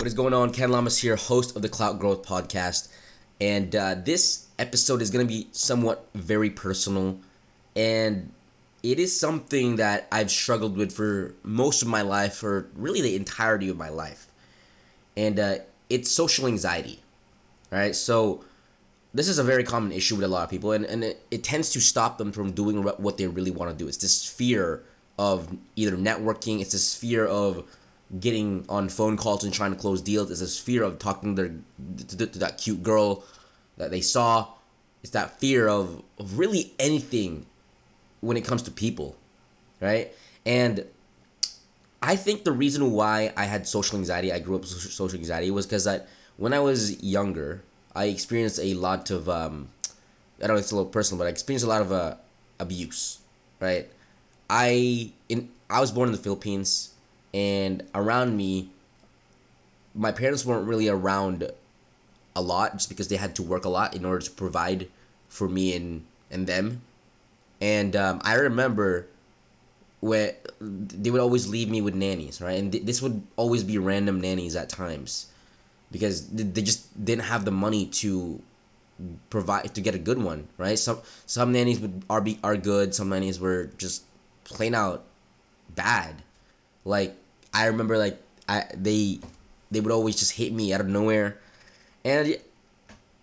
What is going on? Ken Llamas here, host of the Clout Growth Podcast. And uh, this episode is going to be somewhat very personal. And it is something that I've struggled with for most of my life, for really the entirety of my life. And uh, it's social anxiety. Right? So, this is a very common issue with a lot of people, and, and it, it tends to stop them from doing what they really want to do. It's this fear of either networking, it's this fear of getting on phone calls and trying to close deals. It's this fear of talking to, their, to, that cute girl that they saw. It's that fear of, of really anything when it comes to people, right? And I think the reason why I had social anxiety, I grew up with social anxiety, was because that when I was younger, I experienced a lot of, um, I don't know, it's a little personal, but I experienced a lot of uh, abuse, right? I in I was born in the Philippines, and around me, my parents weren't really around a lot just because they had to work a lot in order to provide for me and and them. And um, I remember when they would always leave me with nannies, right? And th- this would always be random nannies at times because they just didn't have the money to provide to get a good one, right? Some some nannies would are be are good, some nannies were just plain out bad. Like I remember like I they they would always just hit me out of nowhere. And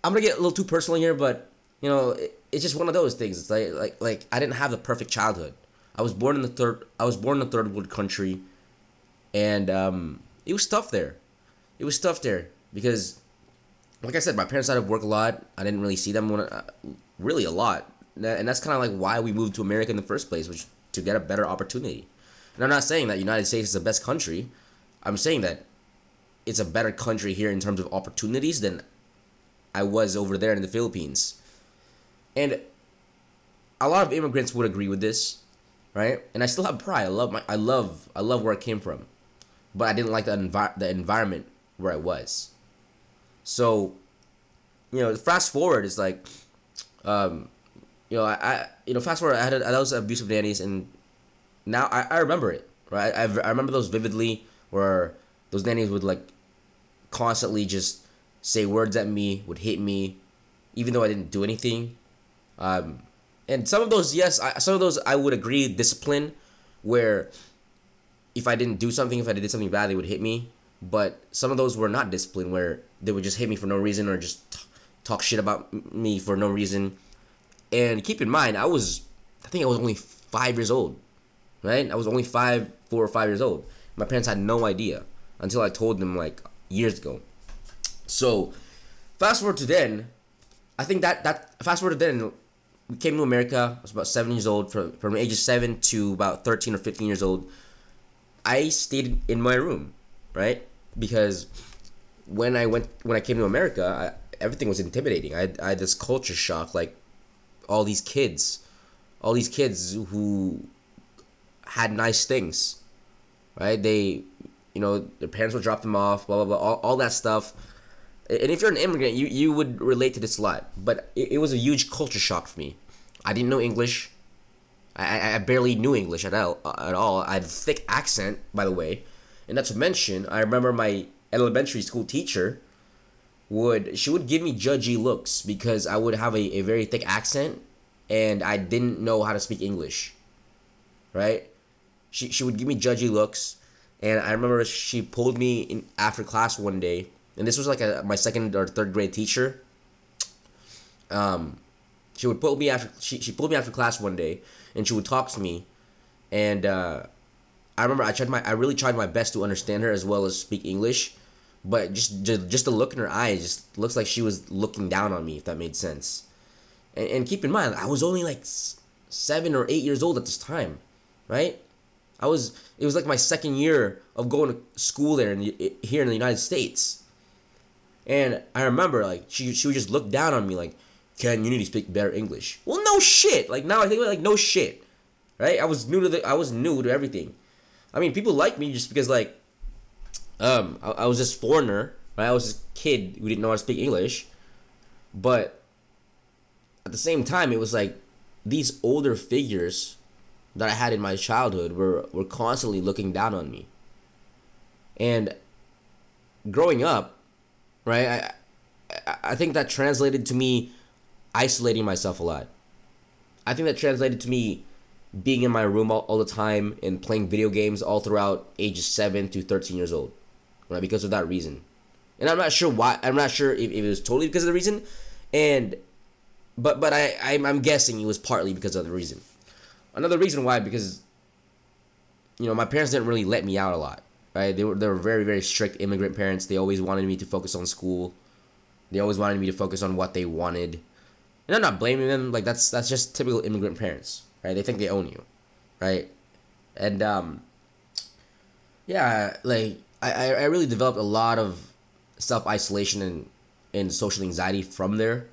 I'm gonna get a little too personal here, but you know, it, it's just one of those things. It's like like like I didn't have the perfect childhood. I was born in the third I was born in a third world country and um it was tough there. It was tough there because like I said, my parents had to work a lot. I didn't really see them when, uh, really a lot. And that's kind of like why we moved to America in the first place, which to get a better opportunity. And I'm not saying that United States is the best country. I'm saying that it's a better country here in terms of opportunities than I was over there in the Philippines. And a lot of immigrants would agree with this, right? And I still have pride. I love my I love I love where I came from. But I didn't like the envi- the environment where I was. So, you know, fast forward is like um you know, I, I you know, fast forward, I had a, was abusive nannies, and now I, I remember it, right? I, I remember those vividly, where those nannies would like constantly just say words at me, would hit me, even though I didn't do anything. Um, and some of those, yes, I, some of those I would agree discipline, where if I didn't do something, if I did something bad, they would hit me. But some of those were not discipline, where they would just hit me for no reason or just t- talk shit about me for no reason and keep in mind, I was, I think I was only five years old, right? I was only five, four or five years old. My parents had no idea until I told them like years ago. So, fast forward to then, I think that that fast forward to then, we came to America. I was about seven years old. From from ages seven to about thirteen or fifteen years old, I stayed in my room, right? Because when I went when I came to America, I, everything was intimidating. I, I had this culture shock, like all these kids, all these kids who had nice things, right? They, you know, their parents would drop them off, blah blah blah, all, all that stuff. And if you're an immigrant, you, you would relate to this a lot. But it, it was a huge culture shock for me. I didn't know English. I, I barely knew English at all, at all. I had a thick accent, by the way. And not to mention, I remember my elementary school teacher would she would give me judgy looks because I would have a, a very thick accent and I didn't know how to speak English. Right? She she would give me judgy looks and I remember she pulled me in after class one day and this was like a, my second or third grade teacher. Um she would pull me after she, she pulled me after class one day and she would talk to me and uh I remember I tried my I really tried my best to understand her as well as speak English but just just, just the look in her eyes just looks like she was looking down on me if that made sense and, and keep in mind i was only like seven or eight years old at this time right i was it was like my second year of going to school there in the, here in the united states. And i remember like she, she would just look down on me like ken you need to speak better english. Well no shit. Like now i think like no shit. Right? I was new to the i was new to everything. I mean people like me just because like um, I, I was this foreigner, right? I was this kid who didn't know how to speak English, but at the same time, it was like these older figures that I had in my childhood were were constantly looking down on me, and growing up, right? I I think that translated to me isolating myself a lot. I think that translated to me being in my room all, all the time and playing video games all throughout ages 7 to 13 years old. Right? Because of that reason. And I'm not sure why I'm not sure if, if it was totally because of the reason and but but I I'm, I'm guessing it was partly because of the reason. Another reason why because you know, my parents didn't really let me out a lot. Right? They were they were very very strict immigrant parents. They always wanted me to focus on school. They always wanted me to focus on what they wanted. And I'm not blaming them. Like that's that's just typical immigrant parents, right? They think they own you, right? And um, yeah, like I I really developed a lot of self isolation and and social anxiety from there.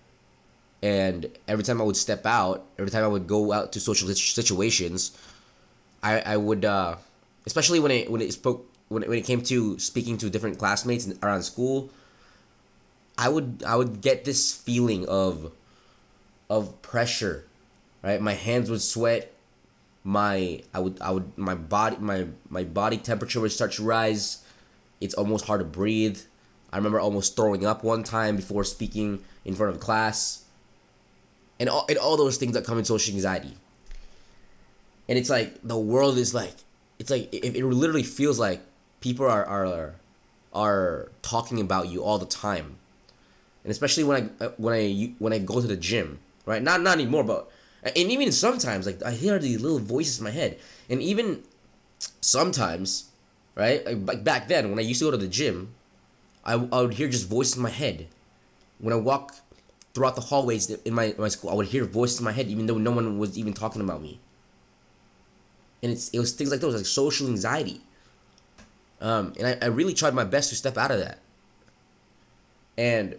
And every time I would step out, every time I would go out to social situations, I I would uh, especially when it when it spoke when it, when it came to speaking to different classmates around school, I would I would get this feeling of of pressure, right? My hands would sweat. My I would I would my body my my body temperature would start to rise. It's almost hard to breathe. I remember almost throwing up one time before speaking in front of class. And all and all those things that come in social anxiety. And it's like the world is like it's like it, it literally feels like people are are are talking about you all the time. And especially when I when I when I go to the gym right? Not not anymore, but and even sometimes like I hear these little voices in my head, and even sometimes, right? Like back then when I used to go to the gym, I, I would hear just voices in my head. When I walk throughout the hallways in my my school, I would hear voices in my head even though no one was even talking about me. And it's it was things like those like social anxiety. Um, and I, I really tried my best to step out of that. And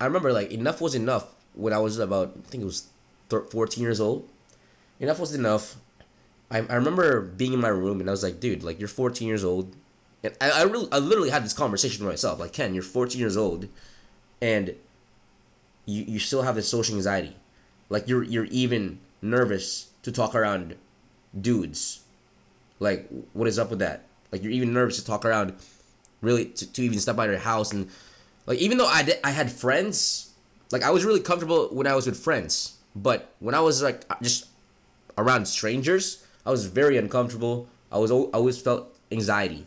I remember like enough was enough when I was about, I think it was 14 years old. Enough was enough. I, I remember being in my room and I was like, dude, like you're 14 years old. And I, I really, I literally had this conversation with myself. Like, Ken, you're 14 years old and you, you still have this social anxiety. Like you're, you're even nervous to talk around dudes. Like, what is up with that? Like you're even nervous to talk around really to, to even step out of your house and like even though I did, I had friends like I was really comfortable when I was with friends, but when I was like just around strangers, I was very uncomfortable. I was I always felt anxiety,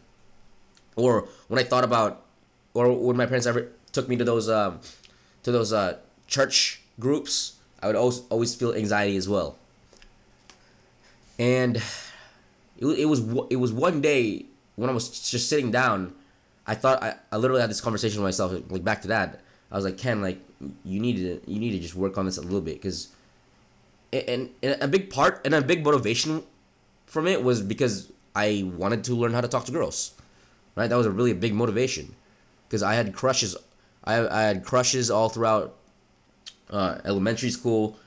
or when I thought about, or when my parents ever took me to those um, to those uh, church groups, I would always always feel anxiety as well. And it, it was it was one day when I was just sitting down, I thought I, I literally had this conversation with myself like back to that. I was like Ken, like you need to you need to just work on this a little bit because and, and a big part and a big motivation from it was because I wanted to learn how to talk to girls, right? That was a really big motivation because I had crushes. I I had crushes all throughout uh, elementary school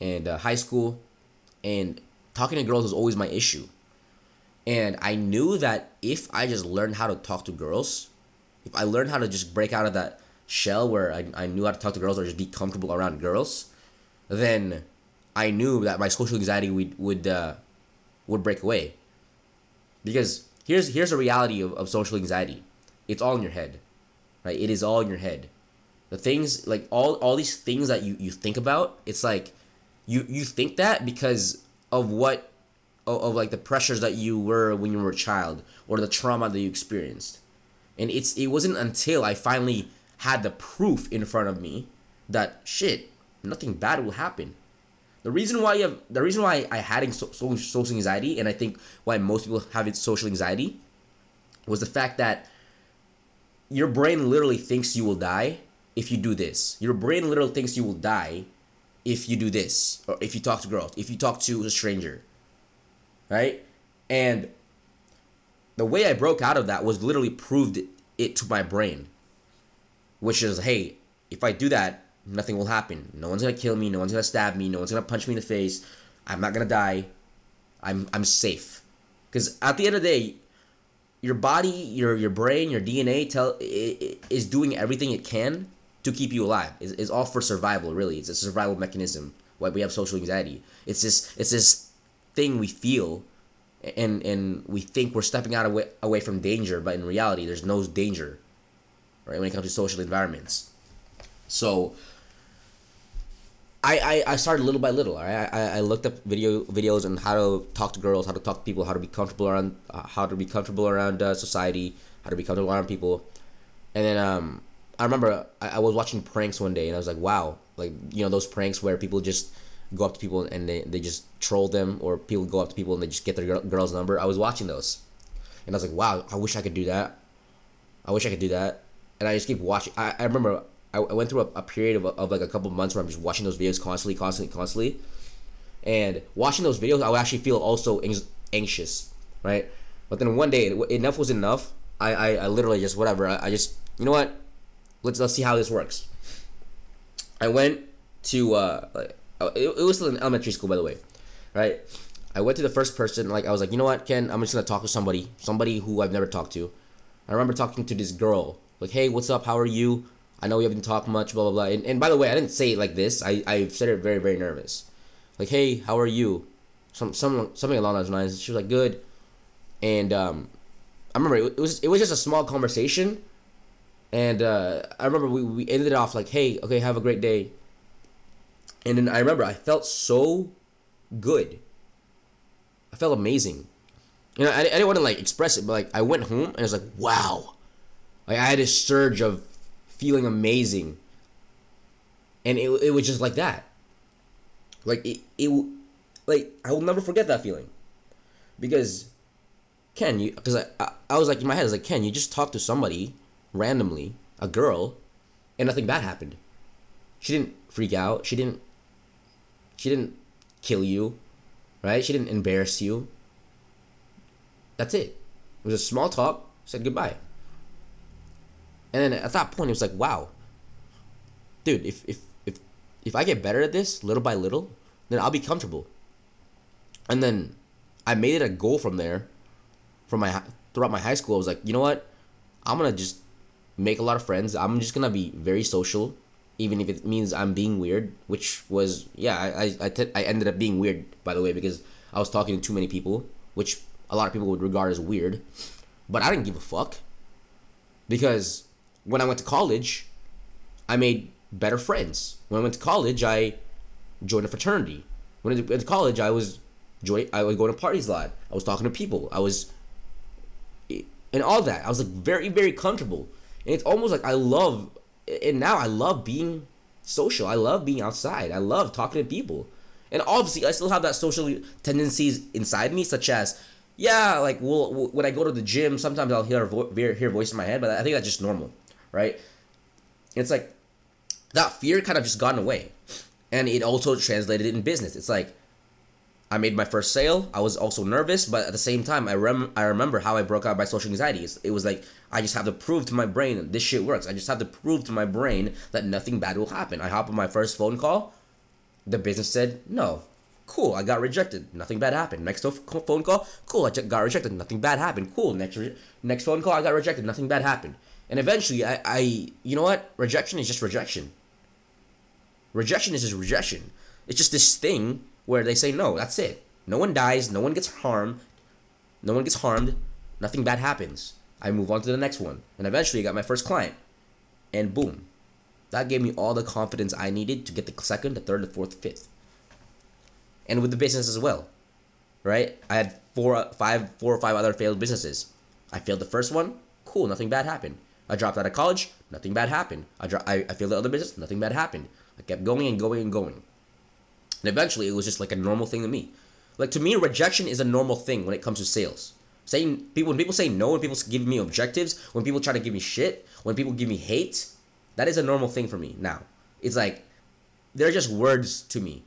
and uh, high school, and talking to girls was always my issue. And I knew that if I just learned how to talk to girls, if I learned how to just break out of that shell where I, I knew how to talk to girls or just be comfortable around girls, then I knew that my social anxiety would would uh, would break away. Because here's here's a reality of, of social anxiety. It's all in your head. Right? It is all in your head. The things like all all these things that you, you think about, it's like you you think that because of what of, of like the pressures that you were when you were a child or the trauma that you experienced. And it's it wasn't until I finally had the proof in front of me that shit, nothing bad will happen. The reason why you have, the reason why I had so, so, social anxiety, and I think why most people have it social anxiety, was the fact that your brain literally thinks you will die if you do this. Your brain literally thinks you will die if you do this, or if you talk to girls, if you talk to a stranger, right? And the way I broke out of that was literally proved it to my brain which is hey, if I do that, nothing will happen. No one's gonna kill me. No one's gonna stab me. No one's gonna punch me in the face. I'm not gonna die. I'm I'm safe. Because at the end of the day, your body, your your brain, your DNA tell it is doing everything it can to keep you alive. It's, it's all for survival. Really, it's a survival mechanism. Why we have social anxiety. It's this it's this thing we feel, and and we think we're stepping out away away from danger, but in reality, there's no danger right? When it comes to social environments. So I, I, I started little by little. Right? I, I looked up video videos on how to talk to girls, how to talk to people, how to be comfortable around, uh, how to be comfortable around uh, society, how to be comfortable around people, and then um, I remember I, I was watching pranks one day and I was like, wow, like you know those pranks where people just go up to people and they, they just troll them, or people go up to people and they just get their girl, girl's number. I was watching those, and I was like, wow, I wish I could do that. I wish I could do that, and I just keep watching. I, I remember I, I went through a, a period of, of like a couple months where I'm just watching those videos constantly, constantly, constantly. And watching those videos, I would actually feel also anxious, right? But then one day, enough was enough. I, I, I literally just whatever. I, I just you know what? Let's let's see how this works. I went to uh, uh, it, it was still in elementary school by the way, right? I went to the first person like I was like, you know what, Ken? I'm just gonna talk to somebody, somebody who I've never talked to. I remember talking to this girl, like, hey, what's up? How are you? I know we haven't talked much, blah blah blah. And, and by the way, I didn't say it like this. I I said it very very nervous, like, hey, how are you? Some some something along those lines. She was like, good, and um, I remember it, it was it was just a small conversation, and uh, I remember we we ended it off like, hey, okay, have a great day. And then I remember I felt so good. I felt amazing. You know, I, I didn't want to like express it, but like I went home and I was like, wow. Like I had a surge of feeling amazing. And it, it was just like that. Like it, it like I will never forget that feeling. Because Ken, you because I, I I was like in my head I was like Ken, you just talked to somebody randomly, a girl, and nothing bad happened. She didn't freak out. She didn't she didn't kill you, right? She didn't embarrass you. That's it. It was a small talk, said goodbye. And then at that point, it was like, wow, dude, if if if if I get better at this little by little, then I'll be comfortable. And then I made it a goal from there, from my throughout my high school. I was like, you know what, I'm gonna just make a lot of friends. I'm just gonna be very social, even if it means I'm being weird. Which was yeah, I I I, t- I ended up being weird by the way because I was talking to too many people, which a lot of people would regard as weird, but I didn't give a fuck because when I went to college, I made better friends. When I went to college, I joined a fraternity. When I went to college, I was join I was going to parties a lot. I was talking to people. I was and all that. I was like very very comfortable. And it's almost like I love and now I love being social. I love being outside. I love talking to people. And obviously, I still have that social tendencies inside me, such as, yeah, like well, when I go to the gym, sometimes I'll hear a vo- hear voice in my head, but I think that's just normal right? It's like that fear kind of just gotten away. And it also translated in business. It's like I made my first sale. I was also nervous, but at the same time, I rem- I remember how I broke out my social anxiety. It was like I just have to prove to my brain that this shit works. I just have to prove to my brain that nothing bad will happen. I hop on my first phone call. The business said no. Cool, I got rejected. Nothing bad happened. Next phone call. Cool, I got rejected. Nothing bad happened. Cool. Next re- next phone call, I got rejected. Nothing bad happened. And eventually, I, I, you know what? Rejection is just rejection. Rejection is just rejection. It's just this thing where they say no. That's it. No one dies. No one gets harmed. No one gets harmed. Nothing bad happens. I move on to the next one, and eventually, I got my first client, and boom, that gave me all the confidence I needed to get the second, the third, the fourth, the fifth. And with the business as well, right? I had four, uh, five, four or five other failed businesses. I failed the first one. Cool, nothing bad happened. I dropped out of college, nothing bad happened. I, dro- I, I failed the other business, nothing bad happened. I kept going and going and going. And eventually, it was just like a normal thing to me. Like to me, rejection is a normal thing when it comes to sales. Saying people when people say no, when people give me objectives, when people try to give me shit, when people give me hate, that is a normal thing for me. Now, it's like they're just words to me.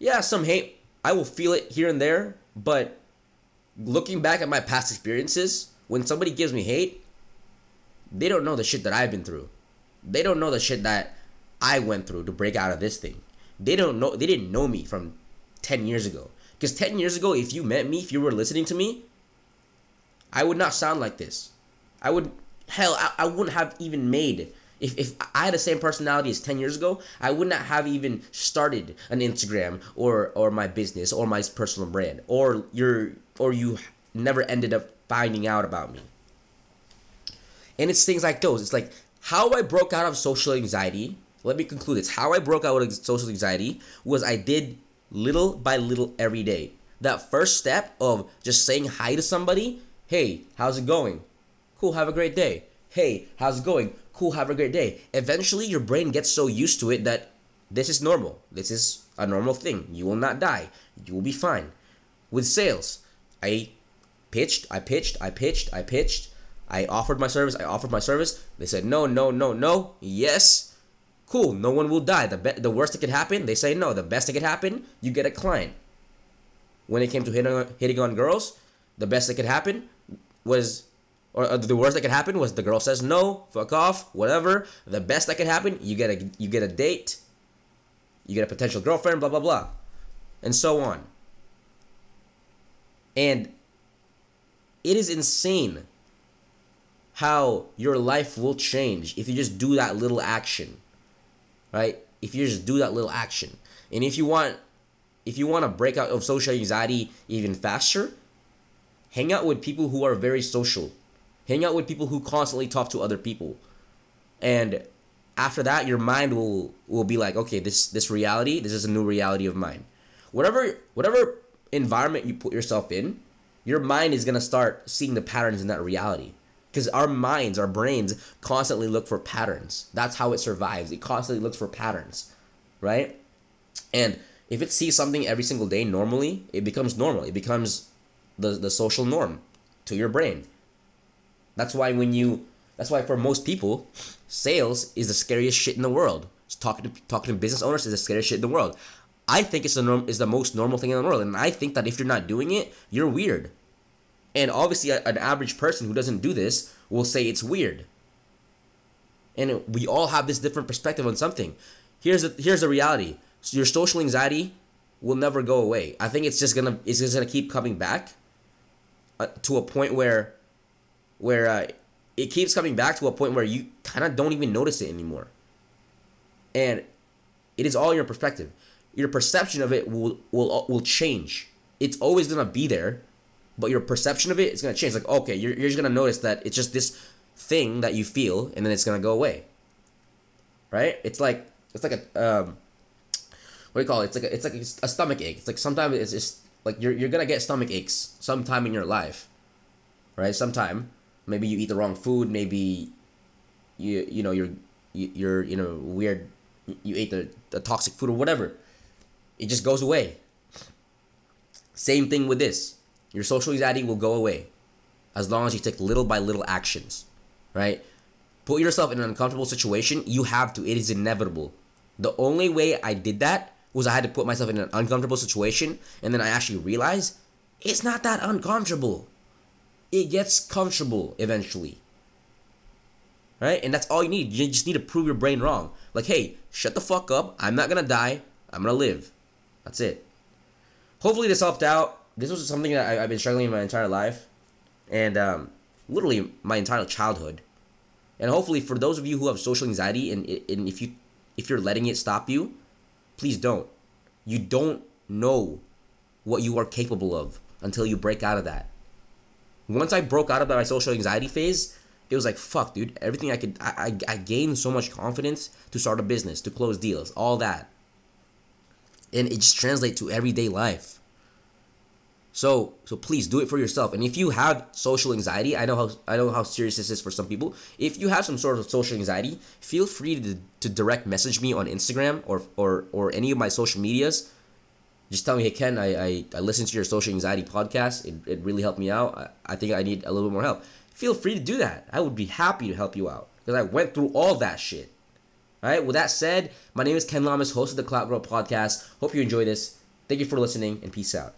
Yeah, some hate, I will feel it here and there, but looking back at my past experiences, when somebody gives me hate, they don't know the shit that I've been through. They don't know the shit that I went through to break out of this thing. They don't know. They didn't know me from ten years ago. Because ten years ago, if you met me, if you were listening to me, I would not sound like this. I would hell, I, I wouldn't have even made. If, if I had the same personality as 10 years ago, I would not have even started an Instagram or or my business or my personal brand or your or you never ended up finding out about me. And it's things like those. It's like how I broke out of social anxiety. Let me conclude this. How I broke out of social anxiety was I did little by little every day. That first step of just saying hi to somebody, hey, how's it going? Cool, have a great day. Hey, how's it going? Cool, have a great day. Eventually, your brain gets so used to it that this is normal. This is a normal thing. You will not die. You will be fine. With sales, I pitched, I pitched, I pitched, I pitched. I offered my service, I offered my service. They said no, no, no, no. Yes. Cool, no one will die. The be- the worst that could happen, they say no. The best that could happen, you get a client. When it came to hitting on, hitting on girls, the best that could happen was or the worst that could happen was the girl says no, fuck off, whatever. The best that could happen, you get a you get a date, you get a potential girlfriend, blah blah blah, and so on. And it is insane how your life will change if you just do that little action. Right? If you just do that little action. And if you want if you want to break out of social anxiety even faster, hang out with people who are very social. Hang out with people who constantly talk to other people. And after that your mind will will be like, okay, this this reality, this is a new reality of mine. Whatever whatever environment you put yourself in, your mind is going to start seeing the patterns in that reality because our minds, our brains constantly look for patterns. That's how it survives. It constantly looks for patterns, right? And if it sees something every single day normally, it becomes normal. It becomes the, the social norm to your brain. That's why when you that's why for most people, sales is the scariest shit in the world. talking to talking to business owners is the scariest shit in the world. I think it's the norm is the most normal thing in the world, and I think that if you're not doing it, you're weird. And obviously, an average person who doesn't do this will say it's weird. And we all have this different perspective on something. Here's the, here's the reality. So your social anxiety will never go away. I think it's just gonna it's just gonna keep coming back uh, to a point where where uh, it keeps coming back to a point where you kind of don't even notice it anymore. And it is all your perspective. Your perception of it will will will change. It's always gonna be there, but your perception of it is gonna change. Like, okay, you're, you're just gonna notice that it's just this thing that you feel, and then it's gonna go away. Right? It's like it's like a um, what do you call it? It's like a, it's like a stomach ache. It's like sometimes it's just like you're you're gonna get stomach aches sometime in your life, right? Sometime maybe you eat the wrong food. Maybe you you know you're you're you know weird. You ate the, the toxic food or whatever. It just goes away. Same thing with this your social anxiety will go away as long as you take little by little actions, right? Put yourself in an uncomfortable situation. You have to, it is inevitable. The only way I did that was I had to put myself in an uncomfortable situation, and then I actually realized it's not that uncomfortable. It gets comfortable eventually. Right? And that's all you need. You just need to prove your brain wrong. Like, hey, shut the fuck up. I'm not gonna die. I'm gonna live. That's it. Hopefully, this helped out this was something that I, have been struggling with my entire life, and um, literally my entire childhood. And hopefully, for those of you who have social anxiety, and, and if you if you're letting it stop you, please don't. You don't know what you are capable of until you break out of that. Once I broke out of my social anxiety phase, it was like fuck, dude. Everything I could, I, I, I gained so much confidence to start a business, to close deals, all that, and it just translates to everyday life. So so please do it for yourself. And if you have social anxiety, I know how I know how serious this is for some people. If you have some sort of social anxiety, feel free to, to direct message me on Instagram or or or any of my social medias. Just tell me, hey Ken, I I, I listened to your social anxiety podcast. It, it really helped me out. I, I think I need a little bit more help. Feel free to do that. I would be happy to help you out because I went through all that shit. All right. With that said, my name is Ken Llamas, host of the Clout Growth Podcast. Hope you enjoy this. Thank you for listening and peace out.